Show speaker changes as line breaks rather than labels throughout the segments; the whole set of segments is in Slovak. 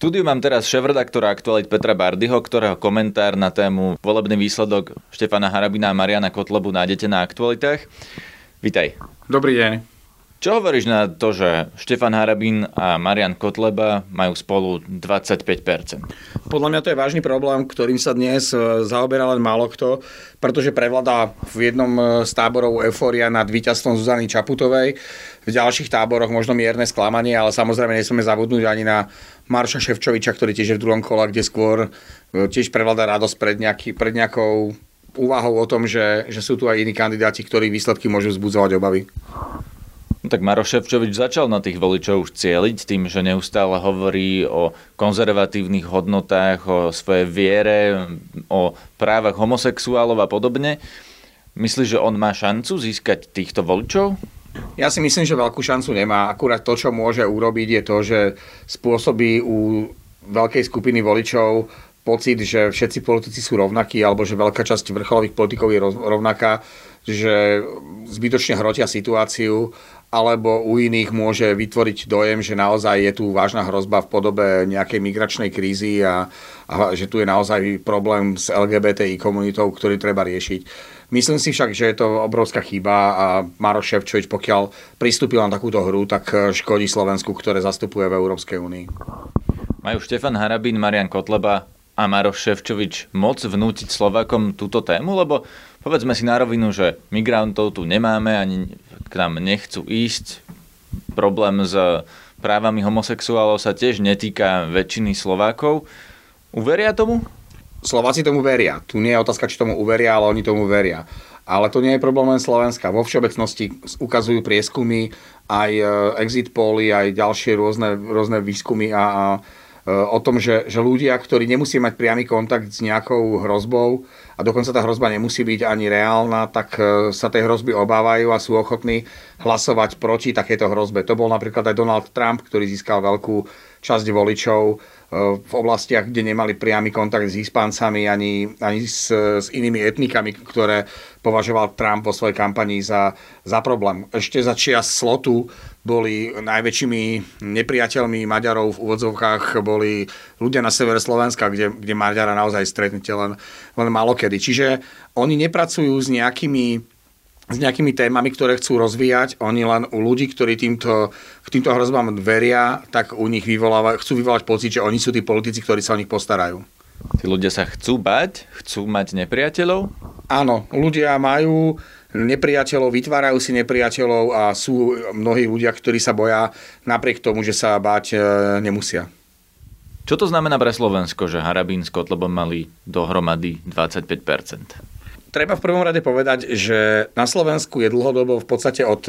štúdiu mám teraz šéf-redaktora aktualit Petra Bardyho, ktorého komentár na tému volebný výsledok Štefana Harabina a Mariana Kotlebu nájdete na aktualitách. Vítaj.
Dobrý deň.
Čo hovoríš na to, že Štefan Harabín a Marian Kotleba majú spolu 25%?
Podľa mňa to je vážny problém, ktorým sa dnes e, zaoberá len málo kto, pretože prevládá v jednom e, z táborov euforia nad víťazstvom Zuzany Čaputovej, v ďalších táboroch možno mierne sklamanie, ale samozrejme nesmieme zabudnúť ani na Marša Ševčoviča, ktorý tiež je v druhom kola, kde skôr e, tiež prevláda radosť pred, nejaký, pred nejakou úvahou o tom, že, že sú tu aj iní kandidáti, ktorí výsledky môžu vzbudzovať obavy.
Tak Maroš Ševčovič začal na tých voličov už cieliť tým, že neustále hovorí o konzervatívnych hodnotách, o svojej viere, o právach homosexuálov a podobne. Myslíš, že on má šancu získať týchto voličov?
Ja si myslím, že veľkú šancu nemá. Akurát to, čo môže urobiť, je to, že spôsobí u veľkej skupiny voličov pocit, že všetci politici sú rovnakí, alebo že veľká časť vrcholových politikov je rovnaká, že zbytočne hrotia situáciu alebo u iných môže vytvoriť dojem, že naozaj je tu vážna hrozba v podobe nejakej migračnej krízy a, a že tu je naozaj problém s LGBTI komunitou, ktorý treba riešiť. Myslím si však, že je to obrovská chyba a Maroš Ševčovič, pokiaľ pristúpil na takúto hru, tak škodí Slovensku, ktoré zastupuje v Európskej únii.
Majú Štefan Harabín, Marian Kotleba a Maroš Ševčovič moc vnútiť Slovakom túto tému? Lebo povedzme si na rovinu, že migrantov tu nemáme, ani k nám nechcú ísť. Problém s právami homosexuálov sa tiež netýka väčšiny Slovákov. Uveria tomu?
Slováci tomu veria. Tu nie je otázka, či tomu uveria, ale oni tomu veria. Ale to nie je problém len Slovenska. Vo všeobecnosti ukazujú prieskumy, aj e, exit poly, aj ďalšie rôzne, rôzne výskumy a, a o tom, že, že ľudia, ktorí nemusí mať priamy kontakt s nejakou hrozbou, a dokonca tá hrozba nemusí byť ani reálna, tak e, sa tej hrozby obávajú a sú ochotní hlasovať proti takéto hrozbe. To bol napríklad aj Donald Trump, ktorý získal veľkú časť voličov v oblastiach, kde nemali priamy kontakt s Hispáncami ani, ani s, s inými etnikami, ktoré považoval Trump vo svojej kampanii za, za problém. Ešte za čias slotu boli najväčšími nepriateľmi Maďarov v úvodzovkách boli ľudia na severe Slovenska, kde, kde Maďara naozaj stretnete len, len malokedy. Čiže oni nepracujú s nejakými s nejakými témami, ktoré chcú rozvíjať. Oni len u ľudí, ktorí týmto, k týmto hrozbám veria, tak u nich vyvolávajú, chcú vyvolať pocit, že oni sú tí politici, ktorí sa o nich postarajú.
Tí ľudia sa chcú bať? Chcú mať nepriateľov?
Áno, ľudia majú nepriateľov, vytvárajú si nepriateľov a sú mnohí ľudia, ktorí sa boja napriek tomu, že sa báť e, nemusia.
Čo to znamená pre Slovensko, že Harabín s Kotlebom mali dohromady 25%?
Treba v prvom rade povedať, že na Slovensku je dlhodobo v podstate od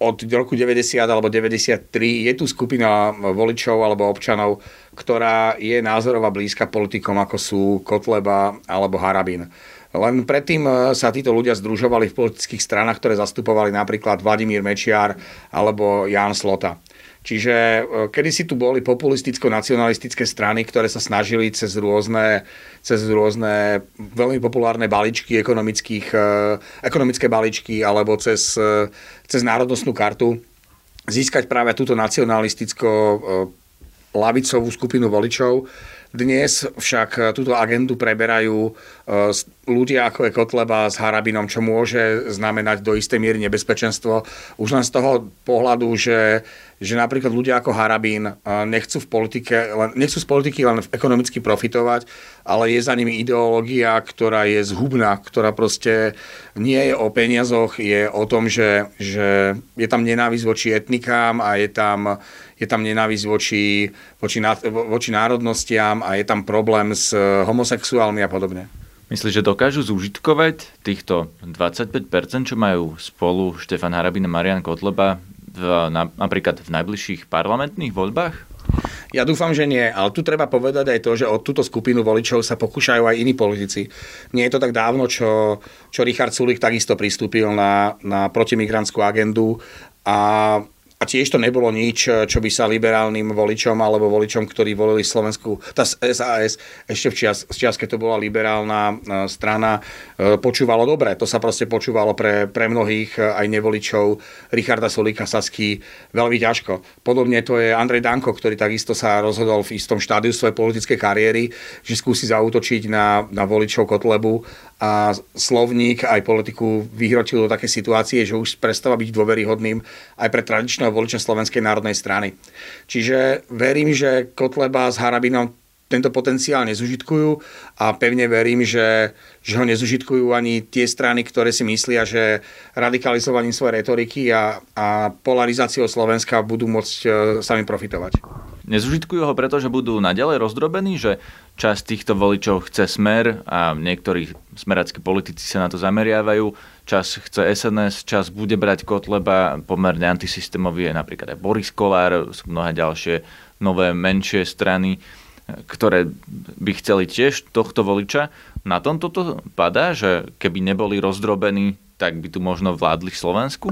od roku 90 alebo 93 je tu skupina voličov alebo občanov, ktorá je názorová blízka politikom, ako sú Kotleba alebo Harabín. Len predtým e, sa títo ľudia združovali v politických stranách, ktoré zastupovali napríklad Vladimír Mečiar alebo Jan Slota. Čiže e, kedy si tu boli populisticko-nacionalistické strany, ktoré sa snažili cez rôzne, cez rôzne veľmi populárne balíčky, ekonomických, e, ekonomické balíčky alebo cez, cez národnostnú kartu získať práve túto nacionalisticko lavicovú skupinu voličov dnes však e, túto agendu preberajú e, ľudia ako je Kotleba s Harabinom, čo môže znamenať do istej miery nebezpečenstvo. Už len z toho pohľadu, že, že napríklad ľudia ako Harabín e, nechcú, v politike, len, nechcú z politiky len ekonomicky profitovať, ale je za nimi ideológia, ktorá je zhubná, ktorá proste nie je o peniazoch, je o tom, že, že je tam nenávisť voči etnikám a je tam je tam nenávisť voči, voči, voči národnostiam a je tam problém s eh, homosexuálmi a podobne.
Myslíš, že dokážu zúžitkovať týchto 25%, čo majú spolu Štefan Harabin a Marian Kotleba v, na, napríklad v najbližších parlamentných voľbách?
Ja dúfam, že nie, ale tu treba povedať aj to, že od túto skupinu voličov sa pokúšajú aj iní politici. Nie je to tak dávno, čo, čo Richard Sulik takisto pristúpil na, na protimigrantskú agendu a a tiež to nebolo nič, čo by sa liberálnym voličom alebo voličom, ktorí volili Slovensku, tá SAS ešte v čias, čias keď to bola liberálna e, strana, e, počúvalo dobre. To sa proste počúvalo pre, pre mnohých e, aj nevoličov Richarda Solíka Sasky veľmi ťažko. Podobne to je Andrej Danko, ktorý takisto sa rozhodol v istom štádiu svojej politickej kariéry, že skúsi zautočiť na, na voličov Kotlebu a slovník aj politiku vyhrotil do také situácie, že už prestáva byť dôveryhodným aj pre tradičného voliča Slovenskej národnej strany. Čiže verím, že Kotleba s Harabinom tento potenciál nezužitkujú a pevne verím, že, že ho nezužitkujú ani tie strany, ktoré si myslia, že radikalizovaním svojej retoriky a, a polarizáciou Slovenska budú môcť e, sami profitovať.
Nezužitkujú ho preto, že budú naďalej rozdrobení, že časť týchto voličov chce smer a niektorí smeráckí politici sa na to zameriavajú, čas chce SNS, čas bude brať Kotleba, pomerne antisystémový je napríklad aj Boris Kolár, sú mnohé ďalšie nové menšie strany, ktoré by chceli tiež tohto voliča. Na tom toto padá, že keby neboli rozdrobení, tak by tu možno vládli v Slovensku?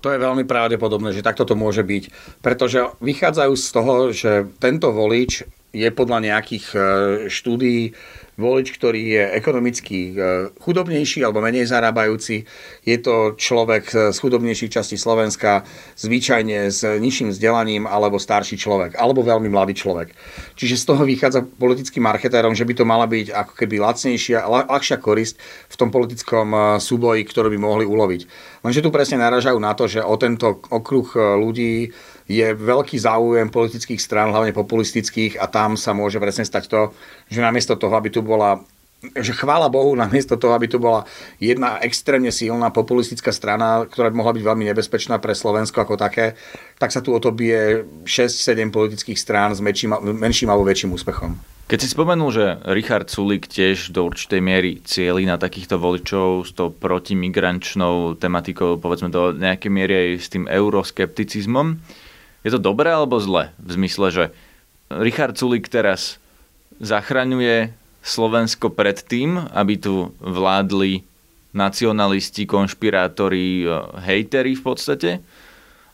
To je veľmi pravdepodobné, že takto to môže byť. Pretože vychádzajú z toho, že tento volič je podľa nejakých e, štúdií volič, ktorý je ekonomicky e, chudobnejší alebo menej zarábajúci. Je to človek z chudobnejších častí Slovenska, zvyčajne s nižším vzdelaním alebo starší človek, alebo veľmi mladý človek. Čiže z toho vychádza politickým marketérom, že by to mala byť ako keby lacnejšia, ľahšia korist v tom politickom e, súboji, ktorú by mohli uloviť. Lenže tu presne naražajú na to, že o tento okruh e, ľudí je veľký záujem politických strán, hlavne populistických a tam sa môže presne stať to, že namiesto toho, aby tu bola že chvála Bohu, namiesto toho, aby tu bola jedna extrémne silná populistická strana, ktorá by mohla byť veľmi nebezpečná pre Slovensko ako také, tak sa tu o to bije 6-7 politických strán s menším, menším alebo väčším úspechom.
Keď si spomenul, že Richard Sulik tiež do určitej miery cieli na takýchto voličov s tou protimigrančnou tematikou, povedzme do nejakej miery aj s tým euroskepticizmom, je to dobré alebo zle? V zmysle, že Richard Sulik teraz zachraňuje Slovensko pred tým, aby tu vládli nacionalisti, konšpirátori, hejteri v podstate?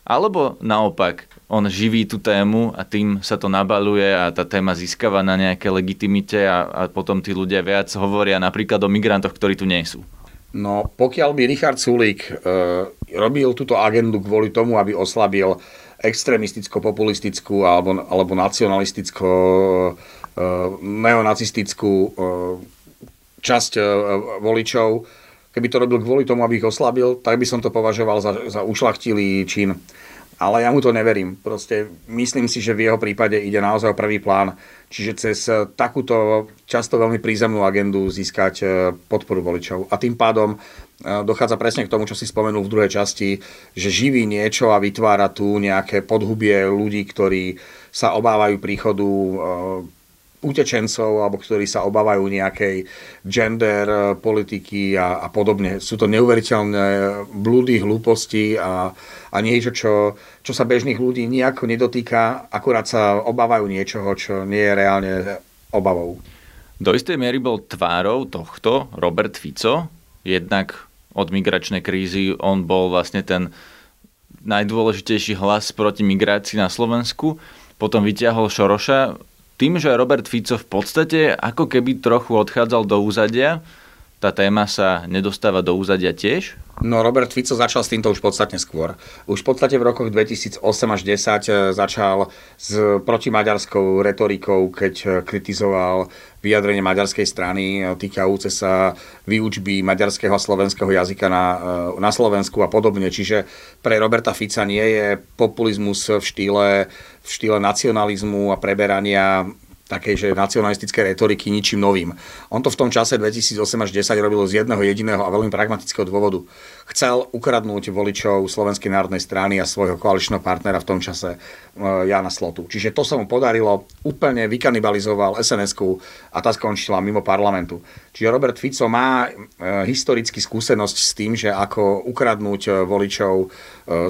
Alebo naopak, on živí tú tému a tým sa to nabaluje a tá téma získava na nejaké legitimite a, a potom tí ľudia viac hovoria napríklad o migrantoch, ktorí tu nie sú.
No, pokiaľ by Richard Sulík e, robil túto agendu kvôli tomu, aby oslabil extrémisticko-populistickú alebo, alebo nacionalisticko uh, neonacistickú uh, časť uh, voličov. Keby to robil kvôli tomu, aby ich oslabil, tak by som to považoval za, za ušlachtilý čin. Ale ja mu to neverím. Proste myslím si, že v jeho prípade ide naozaj o prvý plán. Čiže cez takúto často veľmi prízemnú agendu získať podporu voličov. A tým pádom dochádza presne k tomu, čo si spomenul v druhej časti, že živí niečo a vytvára tu nejaké podhubie ľudí, ktorí sa obávajú príchodu e, utečencov alebo ktorí sa obávajú nejakej gender e, politiky a, a podobne. Sú to neuveriteľné blúdy, hlúposti a, a niečo, čo, čo sa bežných ľudí nejako nedotýka, akurát sa obávajú niečoho, čo nie je reálne obavou.
Do istej miery bol tvárou tohto Robert Fico, jednak od migračnej krízy. On bol vlastne ten najdôležitejší hlas proti migrácii na Slovensku. Potom vyťahol Šoroša. Tým, že Robert Fico v podstate ako keby trochu odchádzal do úzadia, tá téma sa nedostáva do úzadia tiež?
No Robert Fico začal s týmto už podstatne skôr. Už v podstate v rokoch 2008 až 10 eh, začal s protimaďarskou retorikou, keď eh, kritizoval vyjadrenie maďarskej strany eh, týkajúce sa výučby maďarského a slovenského jazyka na, na Slovensku a podobne. Čiže pre Roberta Fica nie je populizmus v štýle, v štýle nacionalizmu a preberania takej, že nacionalistické retoriky ničím novým. On to v tom čase 2008 až 10 robil z jedného jediného a veľmi pragmatického dôvodu. Chcel ukradnúť voličov Slovenskej národnej strany a svojho koaličného partnera v tom čase uh, Jana Slotu. Čiže to sa mu podarilo, úplne vykanibalizoval SNS-ku a tá skončila mimo parlamentu. Čiže Robert Fico má uh, historicky skúsenosť s tým, že ako ukradnúť uh, voličov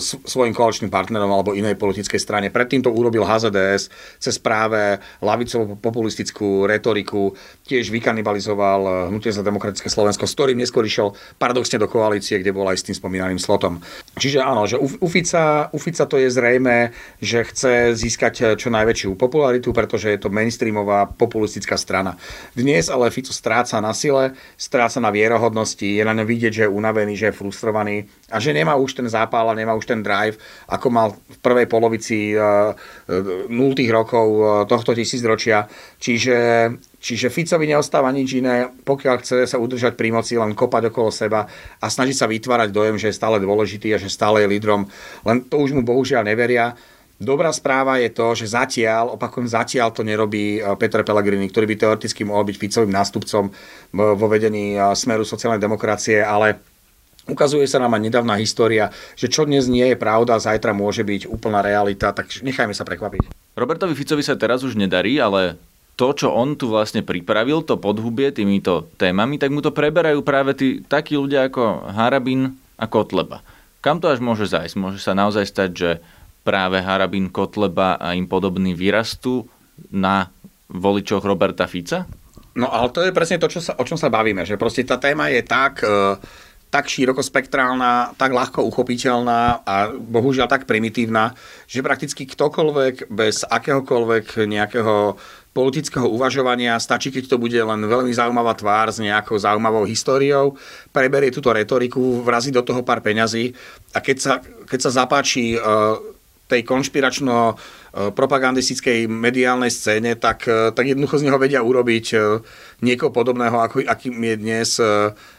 svojim koaličným partnerom alebo inej politickej strane. Predtým to urobil HZDS cez práve lavicovo populistickú retoriku, tiež vykanibalizoval hnutie za demokratické Slovensko, s ktorým neskôr išiel paradoxne do koalície, kde bol aj s tým spomínaným slotom. Čiže áno, že u Fica, u Fica to je zrejme, že chce získať čo najväčšiu popularitu, pretože je to mainstreamová populistická strana. Dnes ale Fico stráca na sile, stráca na vierohodnosti, je na ňom vidieť, že je unavený, že je frustrovaný a že nemá už ten zápal a nemá už ten drive, ako mal v prvej polovici 0. rokov tohto tisícročia. Čiže, čiže Ficovi neostáva nič iné, pokiaľ chce sa udržať pri moci, len kopať okolo seba a snažiť sa vytvárať dojem, že je stále dôležitý a že stále je lídrom. Len to už mu bohužiaľ neveria. Dobrá správa je to, že zatiaľ, opakujem, zatiaľ to nerobí Peter Pellegrini, ktorý by teoreticky mohol byť Ficovým nástupcom vo vedení Smeru sociálnej demokracie, ale Ukazuje sa nám aj nedávna história, že čo dnes nie je pravda, zajtra môže byť úplná realita, tak nechajme sa prekvapiť.
Robertovi Ficovi sa teraz už nedarí, ale to, čo on tu vlastne pripravil, to podhubie týmito témami, tak mu to preberajú práve tí, takí ľudia ako Harabin a Kotleba. Kam to až môže zajsť? Môže sa naozaj stať, že práve Harabin, Kotleba a im podobní vyrastú na voličoch Roberta Fica?
No ale to je presne to, čo sa, o čom sa bavíme, že proste tá téma je tak... Uh tak širokospektrálna, tak ľahko uchopiteľná a bohužiaľ tak primitívna, že prakticky ktokoľvek bez akéhokoľvek nejakého politického uvažovania, stačí, keď to bude len veľmi zaujímavá tvár s nejakou zaujímavou históriou, preberie túto retoriku, vrazí do toho pár peňazí a keď sa, keď sa zapáči uh, tej konšpiračno propagandistickej mediálnej scéne, tak, tak jednoducho z neho vedia urobiť niekoho podobného, ako, akým je dnes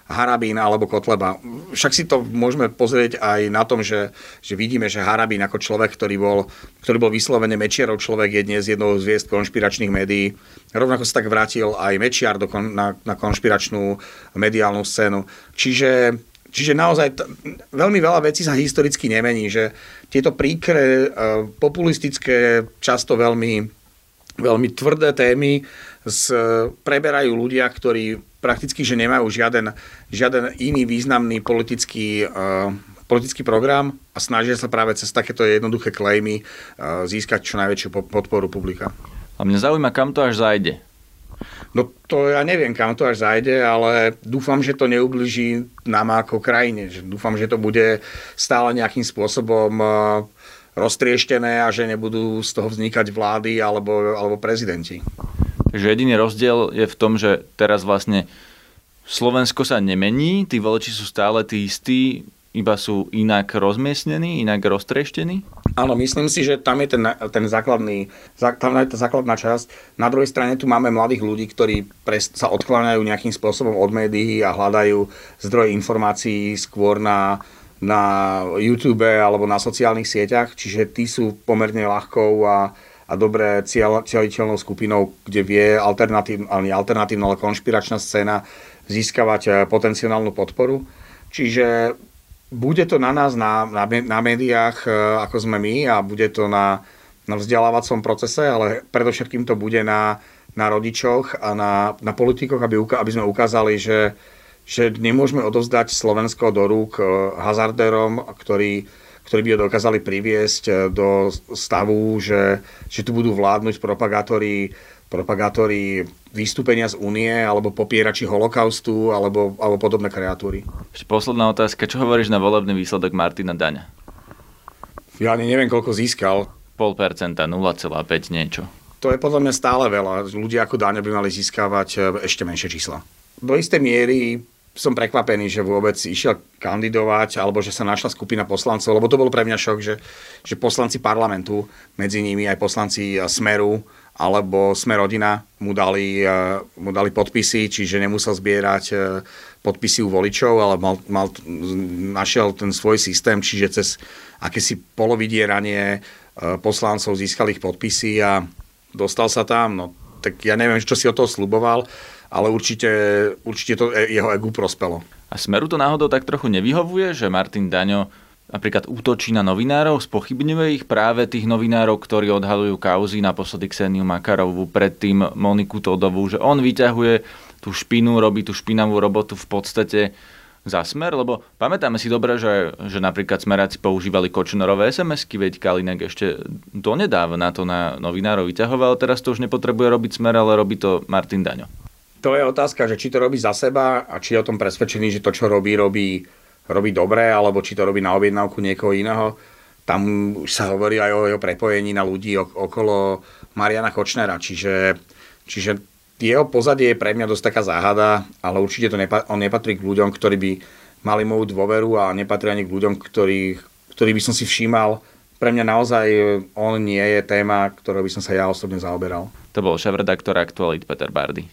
Harabín alebo Kotleba. Však si to môžeme pozrieť aj na tom, že, že vidíme, že Harabín ako človek, ktorý bol, ktorý bol vyslovene Mečierov človek, je dnes jednou z hviezd konšpiračných médií. Rovnako sa tak vrátil aj Mečiar do na, na konšpiračnú mediálnu scénu. Čiže Čiže naozaj t- veľmi veľa vecí sa historicky nemení, že tieto príkre, uh, populistické, často veľmi, veľmi tvrdé témy z, preberajú ľudia, ktorí prakticky, že nemajú žiaden, žiaden iný významný politický, uh, politický program a snažia sa práve cez takéto jednoduché klejmy získať čo najväčšiu podporu publika.
A mňa zaujíma, kam to až zajde.
No to ja neviem, kam to až zajde, ale dúfam, že to neubliží nám ako krajine. Dúfam, že to bude stále nejakým spôsobom uh, roztrieštené a že nebudú z toho vznikať vlády alebo, alebo prezidenti.
Takže jediný rozdiel je v tom, že teraz vlastne Slovensko sa nemení, tí voliči sú stále tí istí, iba sú inak rozmiestnení, inak roztreštení?
Áno, myslím si, že tam je ten, ten základný, tam je tá základná časť. Na druhej strane tu máme mladých ľudí, ktorí pres, sa odkláňajú nejakým spôsobom od médií a hľadajú zdroje informácií skôr na, na YouTube alebo na sociálnych sieťach, čiže tí sú pomerne ľahkou a a dobre cieliteľnou skupinou, kde vie alternatív, alternatívna, ale konšpiračná scéna získavať e, potenciálnu podporu. Čiže bude to na nás, na, na, na médiách, e, ako sme my a bude to na, na vzdelávacom procese, ale predovšetkým to bude na, na rodičoch a na, na politikoch, aby, aby sme ukázali, že, že nemôžeme odovzdať Slovensko do rúk e, hazardérom, ktorí ktorí by ho dokázali priviesť eh, do stavu, že, že tu budú vládnuť propagátori, propagátori vystúpenia z únie alebo popierači holokaustu alebo, alebo podobné kreatúry.
Posledná otázka. Čo hovoríš na volebný výsledok Martina Daňa?
Ja ani neviem, koľko získal.
Pol percenta, 0,5 niečo.
To je podľa mňa stále veľa. Ľudia ako Daňo by mali získavať eh, ešte menšie čísla. Do istej miery som prekvapený, že vôbec išiel kandidovať, alebo že sa našla skupina poslancov, lebo to bol pre mňa šok, že, že poslanci parlamentu, medzi nimi aj poslanci Smeru, alebo Smer rodina mu dali, mu dali podpisy, čiže nemusel zbierať e, podpisy u voličov, ale mal, mal, našiel ten svoj systém, čiže cez akési polovidieranie e, poslancov získal ich podpisy a dostal sa tam. No, tak ja neviem, čo si o toho sluboval ale určite, určite to jeho egu prospelo.
A Smeru to náhodou tak trochu nevyhovuje, že Martin Daňo napríklad útočí na novinárov, spochybňuje ich práve tých novinárov, ktorí odhalujú kauzy, naposledy Kseniu Makarovú, predtým Moniku Todovú, že on vyťahuje tú špinu, robí tú špinavú robotu v podstate za smer? Lebo pamätáme si dobre, že, že napríklad smeráci používali kočnerové SMS-ky, veď Kalinek ešte donedávna to na novinárov vyťahoval, teraz to už nepotrebuje robiť smer, ale robí to Martin Daňo.
To je otázka, že či to robí za seba a či je o tom presvedčený, že to, čo robí, robí, robí dobre, alebo či to robí na objednávku niekoho iného. Tam už sa hovorí aj o jeho prepojení na ľudí okolo Mariana Kočnera, čiže, čiže jeho pozadie je pre mňa dosť taká záhada, ale určite to nepa- on nepatrí k ľuďom, ktorí by mali moju dôveru a nepatrí ani k ľuďom, ktorých, ktorých by som si všímal. Pre mňa naozaj on nie je téma, ktorou by som sa ja osobne zaoberal.
To bol šéf-redaktor Aktualit Peter Bardy.